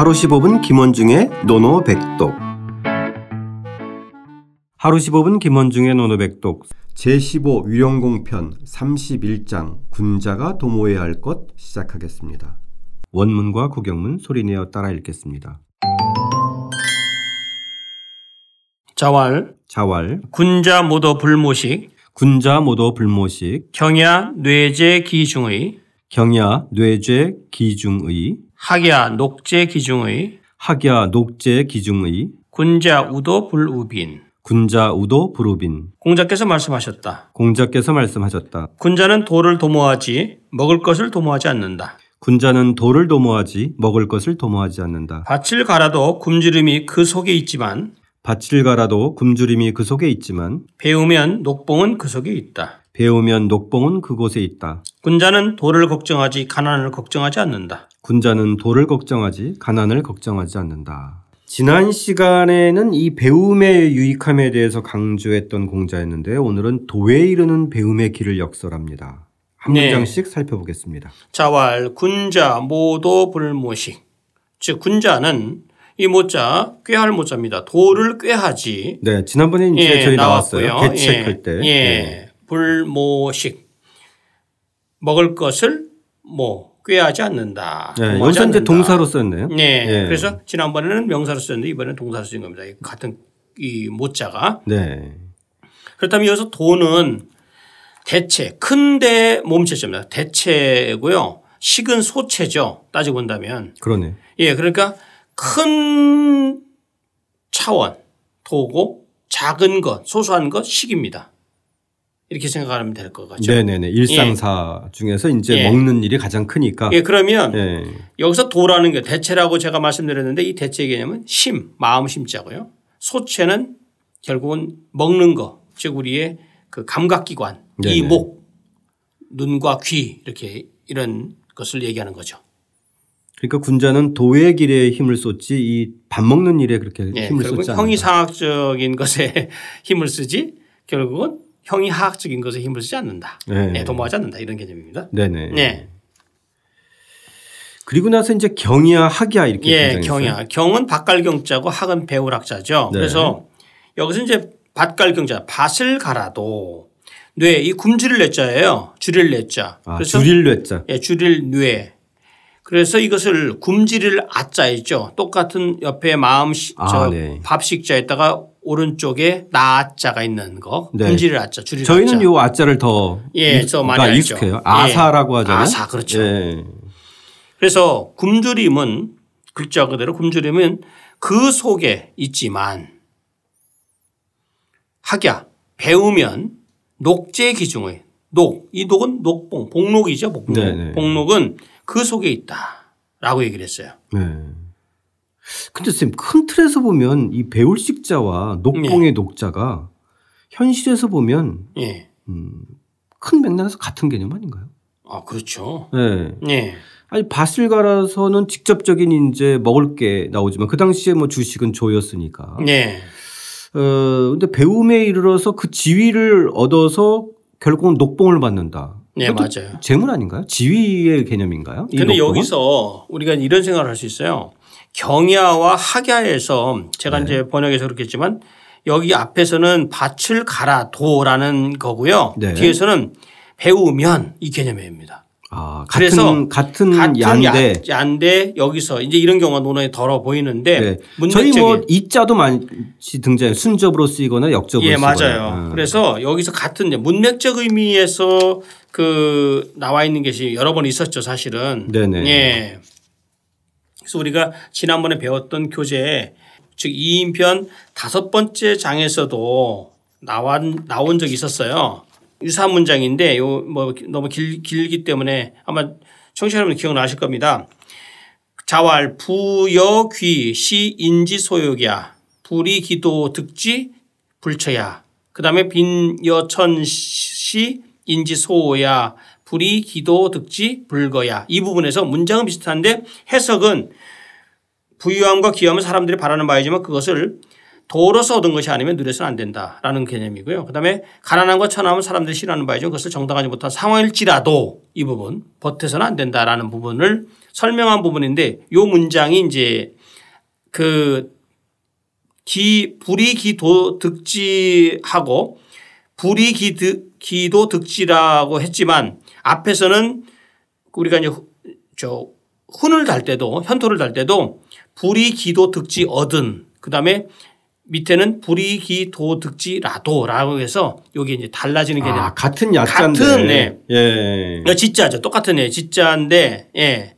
하루 15분 김원중의 노노백독. 하루 15분 김원중의 노노백독. 제15 위령공편 31장 군자가 도모해야 할 것 시작하겠습니다. 원문과 구경문 소리내어 따라 읽겠습니다. 자왈 자왈. 군자 모도 불모식 군자 모도 불모식. 경야 뇌제 기중의 경야 뇌죄 기중의 학야 녹제 기중의 학야 녹제 기중의 군자 우도 불우빈 군자 우도 부루빈 공자께서 말씀하셨다. 공자께서 말씀하셨다. 군자는 돌을 도모하지 먹을 것을 도모하지 않는다. 군자는 돌을 도모하지 먹을 것을 도모하지 않는다. 밭을 갈아도 굶주림이 그 속에 있지만 밭을 갈아도 굶주림이 그 속에 있지만 배우면 녹봉은 그 속에 있다. 배우면 녹봉은 그곳에 있다. 군자는 돌을 걱정하지 가난을 걱정하지 않는다. 군자는 돌을 걱정하지 가난을 걱정하지 않는다. 지난 시간에는 이 배움의 유익함에 대해서 강조했던 공자였는데 오늘은 도에 이르는 배움의 길을 역설합니다. 한 네. 문장씩 살펴보겠습니다. 자왈 군자 모도 불모식 즉 군자는 이 모자 꾀할 모자입니다. 돌을 꾀하지 네, 지난번에 이제 저희 나왔어요. 예, 나왔고요. 개책할 예, 때. 예. 네. 불모식 먹을 것을 뭐 꾀하지 않는다. 네, 여기서 이제 않는다. 동사로 썼네요. 네. 예. 그래서 지난번에는 명사로 썼는데 이번에는 동사로 쓴 겁니다. 이 같은 이 모자가 네. 그렇다면 여기서 도는 대체 큰대 몸체입니다. 대체고요. 식은 소체죠. 따지고 본다면. 그러네. 예, 그러니까 큰 차원 도고 작은 것, 소소한 것 식입니다. 이렇게 생각하면 될 것 같죠. 네네네. 일상사 중에서 이제 예. 먹는 일이 가장 크니까. 예, 그러면 예. 여기서 도라는 게 대체라고 제가 말씀드렸는데 이 대체 개념은 심, 마음 심자고요. 소체는 결국은 먹는 거, 즉 우리의 그 감각기관, 네네. 이 목, 눈과 귀 이렇게 이런 것을 얘기하는 거죠. 그러니까 군자는 도의 길에 힘을 쏟지 이 밥 먹는 일에 그렇게 예, 힘을 쏟지 않는다. 형이상학적인 것에 힘을 쓰지 결국은 형이하학적인 것에 힘을 쓰지 않는다. 네. 네, 도모하지 않는다 이런 개념입니다. 네네. 네. 그리고 나서 이제 경이야 학이야 이렇게 예. 경이야. 경은 밭갈경자고 학은 배울학자죠. 네. 그래서 여기서 이제 밭갈경자 밭을 갈아도 뇌 이 굶주릴 뇌자예요. 줄일 뇌자. 아, 줄일 뇌자. 예, 줄일 뇌. 그래서 이것을 굶주릴 아자 있죠. 똑같은 옆에 마음 시- 아, 저 네. 밥식자에다가 오른쪽에 나자가 있는 거. 네. 굶주릴 아자, 줄일 저희는 아자. 요 아자를 더 예, 익- 저 많이. 익숙해요. 예. 아사라고 하잖아요. 아사, 그렇죠. 예. 그래서 굶주림은 글자 그대로 굶주림은 그 속에 있지만 학야 배우면 녹제 기중의 녹, 이 녹은 녹봉, 복록이죠. 복록. 네네. 복록은 그 속에 있다라고 얘기를 했어요. 네. 근데 쌤, 큰 틀에서 보면 이 배울식자와 녹봉의 녹자가 현실에서 보면 예. 큰 맥락에서 같은 개념 아닌가요? 아, 그렇죠. 네. 예. 아니 밭을 갈아서는 직접적인 이제 먹을 게 나오지만 그 당시에 뭐 주식은 조였으니까. 예. 어 근데 배움에 이르러서 그 지위를 얻어서 결국은 녹봉을 받는다. 네, 맞아요. 재물 아닌가요? 지위의 개념인가요? 이 근데 녹봉은? 여기서 우리가 이런 생각을 할 수 있어요. 경야와 학야에서 제가 네. 이제 번역해서 그렇겠지만 여기 앞에서는 밭을 갈아도라는 거고요. 네. 뒤에서는 배우면 이 개념입니다. 아, 그래서 같은 같은, 야- 야인데 여기서 이제 이런 경우가 논어에 덜어 보이는데 네. 문맥적인 저희 뭐 이자도 많이 등장해 요 순접으로 쓰이거나 역접으로 예, 쓰거나. 맞아요. 어. 그래서 여기서 같은 문맥적 의미에서 그 나와 있는 것이 여러 번 있었죠, 사실은. 네네. 예. 그래서 우리가 지난번에 배웠던 교재 즉 2인편 다섯 번째 장에서도 나온 나온 적이 있었어요. 유사한 문장인데 요 뭐 너무 길, 길기 때문에 아마 청취자 여러분 기억나실 겁니다. 자왈 부여귀 시 인지 소욕이야 불이 기도 득지 불처야 그 다음에 빈여천 시 인지 소야 불이 기도 득지 불거야 이 부분에서 문장은 비슷한데 해석은 부유함과 귀함은 사람들이 바라는 바이지만 그것을 도로서 얻은 것이 아니면 누려서는 안 된다라는 개념이고요. 그다음에 가난함과 천함은 사람들이 싫어하는 바이죠. 그것을 정당하지 못한 상황일지라도 이 부분 버텨서는 안 된다라는 부분을 설명한 부분인데 요 문장이 이제 그 기, 불이 기도 득지하고 불이 기드, 기도 득지라고 했지만 앞에서는 우리가 이제 후- 저 훈을 달 때도 현토를 달 때도 불이 기도 득지 얻은 그 다음에 밑에는 불이 기도 득지라도라고 해서 여기 이제 달라지는 개념. 아, 같은 야자인데. 같은, 네. 예. 이거 진짜죠. 똑같은 애 진짜인데 예.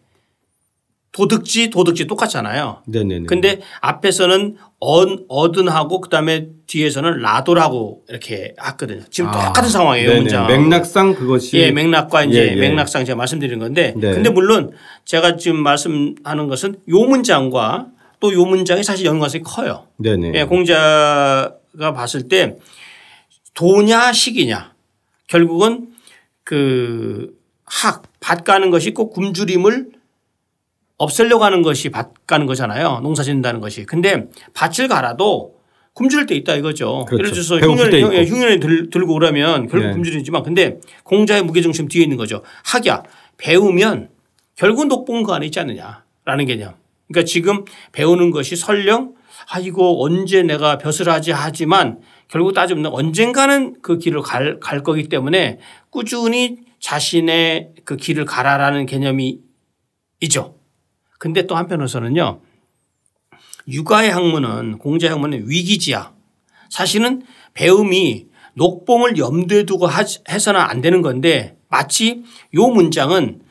도득지 도득지 똑같잖아요. 네네네. 근데 앞에서는 언, 얻은하고 그다음에 뒤에서는 라도라고 이렇게 했거든요. 지금 아, 똑같은 상황이에요. 네네. 문장. 맥락상 그것이 예, 맥락과 이제 예, 예. 맥락상 제가 말씀드린 건데 네. 근데 물론 제가 지금 말씀하는 것은 요 문장과 또 요 문장이 사실 연관성이 커요. 네네. 예, 공자가 봤을 때 도냐 식이냐 결국은 그 학, 밭 가는 것이 꼭 굶주림을 없애려고 하는 것이 밭 가는 거잖아요. 농사 짓는다는 것이. 근데 밭을 갈아도 굶주릴 때 있다 이거죠. 그렇죠. 예를 들어서 흉년에. 흉년에 들, 들고 오라면 결국 네. 굶주리지만 근데 공자의 무게중심 뒤에 있는 거죠. 학야 배우면 결국 녹봉 그 안에 있지 않느냐라는 개념. 그러니까 지금 배우는 것이 설령 아 이거 언제 내가 벼슬 하지 하지만 결국 따지면 언젠가는 그 길을 갈, 갈 거기 때문에 꾸준히 자신의 그 길을 가라라는 개념이 있죠. 근데 또 한편으로서는요. 육아의 학문은 공자의 학문은 위기지야. 사실은 배움이 녹봉을 염두에 두고 해서는 안 되는 건데 마치 요 문장은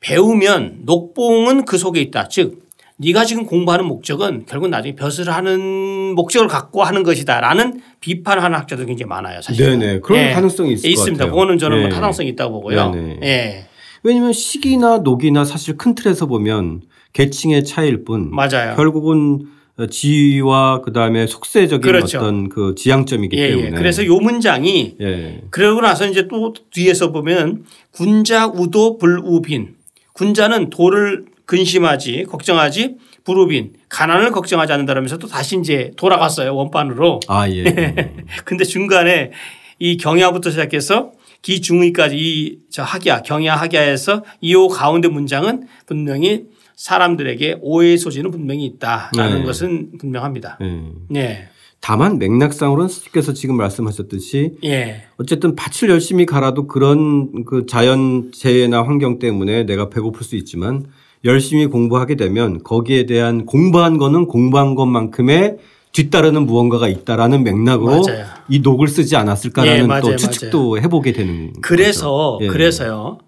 배우면 녹봉은 그 속에 있다. 즉 네가 지금 공부하는 목적은 결국 나중에 벼슬 하는 목적을 갖고 하는 것이다라는 비판하는 학자도 굉장히 많아요. 사실. 네네. 그런 가능성이 있을 것 있습니다. 그거는 저는 뭐 네. 타당성이 있다고 보고요. 네네. 예. 왜냐하면 식이나 녹이나 사실 큰 틀에서 보면 계층의 차이일 뿐 맞아요. 결국은 지위와 그다음에 속세적인 그렇죠. 어떤 그 지향점이기 예, 때문에 예. 그래서 요 문장이 예. 그러고 나서 이제 또 뒤에서 보면 군자 우도 불우빈 군자는 도를 근심하지 걱정하지 불우빈 가난을 걱정하지 않는다면서 또 다시 이제 돌아갔어요 원반으로. 아 예. 근데 중간에 이 경야부터 시작해서 기중의까지 이 저 학야 경야 학야에서 이호 가운데 문장은 분명히 사람들에게 오해의 소지는 분명히 있다라는 네. 것은 분명합니다. 예. 네. 다만 맥락상으로는 스님께서 지금 말씀하셨듯이 예. 어쨌든 밭을 열심히 갈아도 그런 그 자연 재해나 환경 때문에 내가 배고플 수 있지만 열심히 공부하게 되면 거기에 대한 공부한 거는 공부한 것만큼의 뒤따르는 무언가가 있다라는 맥락으로 맞아요. 이 녹을 쓰지 않았을까라는 예, 맞아요, 또 추측도 해보게 되는 그래서 거죠. 예. 그래서요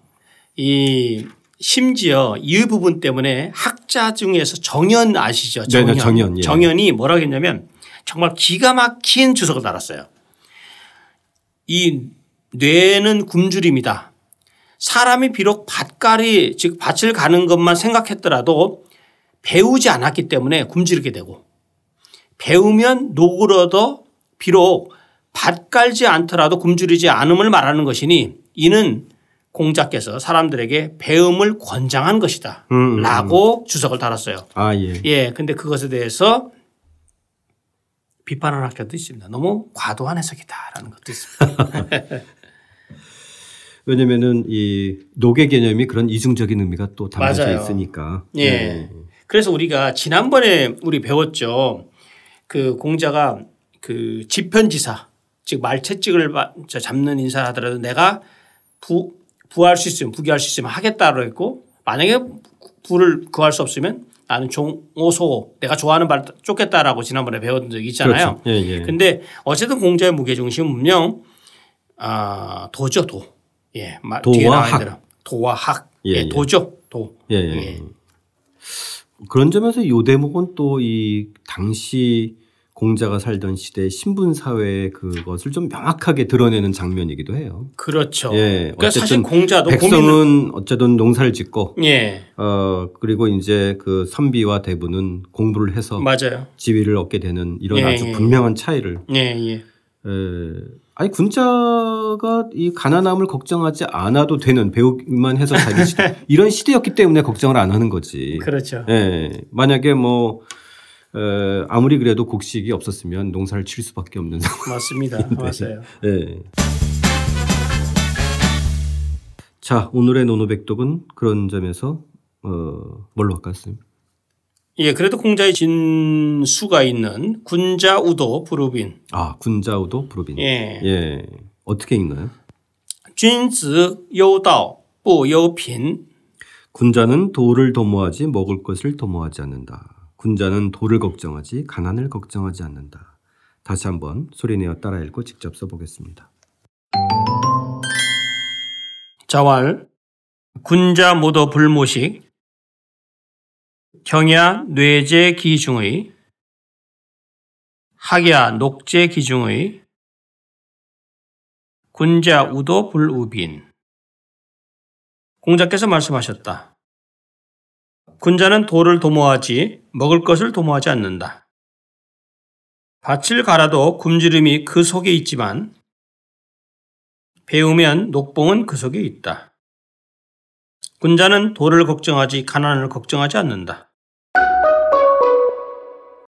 이 심지어 이 부분 때문에 학자 중에서 정연 아시죠? 네네, 정연. 정연, 예. 이 뭐라고 했냐면 정말 기가 막힌 주석을 달았어요. 이 뇌는 굶주림이다. 사람이 비록 밭갈이 즉 밭을 가는 것만 생각했더라도 배우지 않았기 때문에 굶주리게 되고 배우면 얻어 비록 밭 깔지 않더라도 굶주리지 않음을 말하는 것이니 이는 공자께서 사람들에게 배움을 권장한 것이다. 음, 음, 라고 주석을 달았어요. 아 예. 예. 근데 그것에 대해서 비판하는 학자도 있습니다. 너무 과도한 해석이다라는 것도 있습니다. 왜냐면은 이 녹의 개념이 그런 이중적인 의미가 또 담겨져 맞아요. 있으니까. 예. 그래서 우리가 지난번에 우리 배웠죠. 그 공자가 그 지편지사 즉 말채찍을 잡는 인사를 하더라도 내가 부, 부할 수 있으면 부귀할 수 있으면 하겠다고 했고 만약에 부를 구할 수 없으면 나는 종오소 내가 좋아하는 말 쫓겠다라고 지난번에 배웠던 적이 있잖아요. 그렇죠. 예, 예. 근데 어쨌든 공자의 무게중심은 분명 아, 도죠 도. 예. 마- 도와 학. 도와 학. 예, 예, 예. 도죠. 도. 예, 예. 그런 점에서 요 대목은 또 이 당시 공자가 살던 시대 신분 사회의 그것을 좀 명확하게 드러내는 장면이기도 해요. 그렇죠. 예, 그러니까 사실 공자도 백성은 어쨌든 농사를 짓고 예. 어 그리고 이제 그 선비와 대부는 공부를 해서 맞아요. 지위를 얻게 되는 이런 예, 아주 예. 분명한 차이를 예, 예. 에, 아니 군자가 이 가난함을 걱정하지 않아도 되는 배우기만 해서 자기 시대 이런 시대였기 때문에 걱정을 안 하는 거지. 그렇죠. 예. 만약에 뭐 에, 아무리 그래도 곡식이 없었으면 농사를 칠 수밖에 없는 상황. 맞습니다. 맞아요. 네. 자, 오늘의 노노백독은 그런 점에서 어, 뭘로 할까요, 선생님? 예, 그래도 공자의 진수가 있는 군자우도 부르빈. 아, 군자우도 부르빈. 예. 예. 어떻게 읽나요? 준즈 요道 부요빈. 군자는 도를 도모하지 먹을 것을 도모하지 않는다. 군자는 도를 걱정하지 가난을 걱정하지 않는다. 다시 한번 소리내어 따라 읽고 직접 써보겠습니다. 자왈 군자 모도 불모식 경야 뇌제 기중의 학야 녹제 기중의 군자 우도 불우빈 공자께서 말씀하셨다. 군자는 도를 도모하지 먹을 것을 도모하지 않는다. 밭을 갈아도 굶주림이 그 속에 있지만 배우면 녹봉은 그 속에 있다. 군자는 도를 걱정하지 가난을 걱정하지 않는다.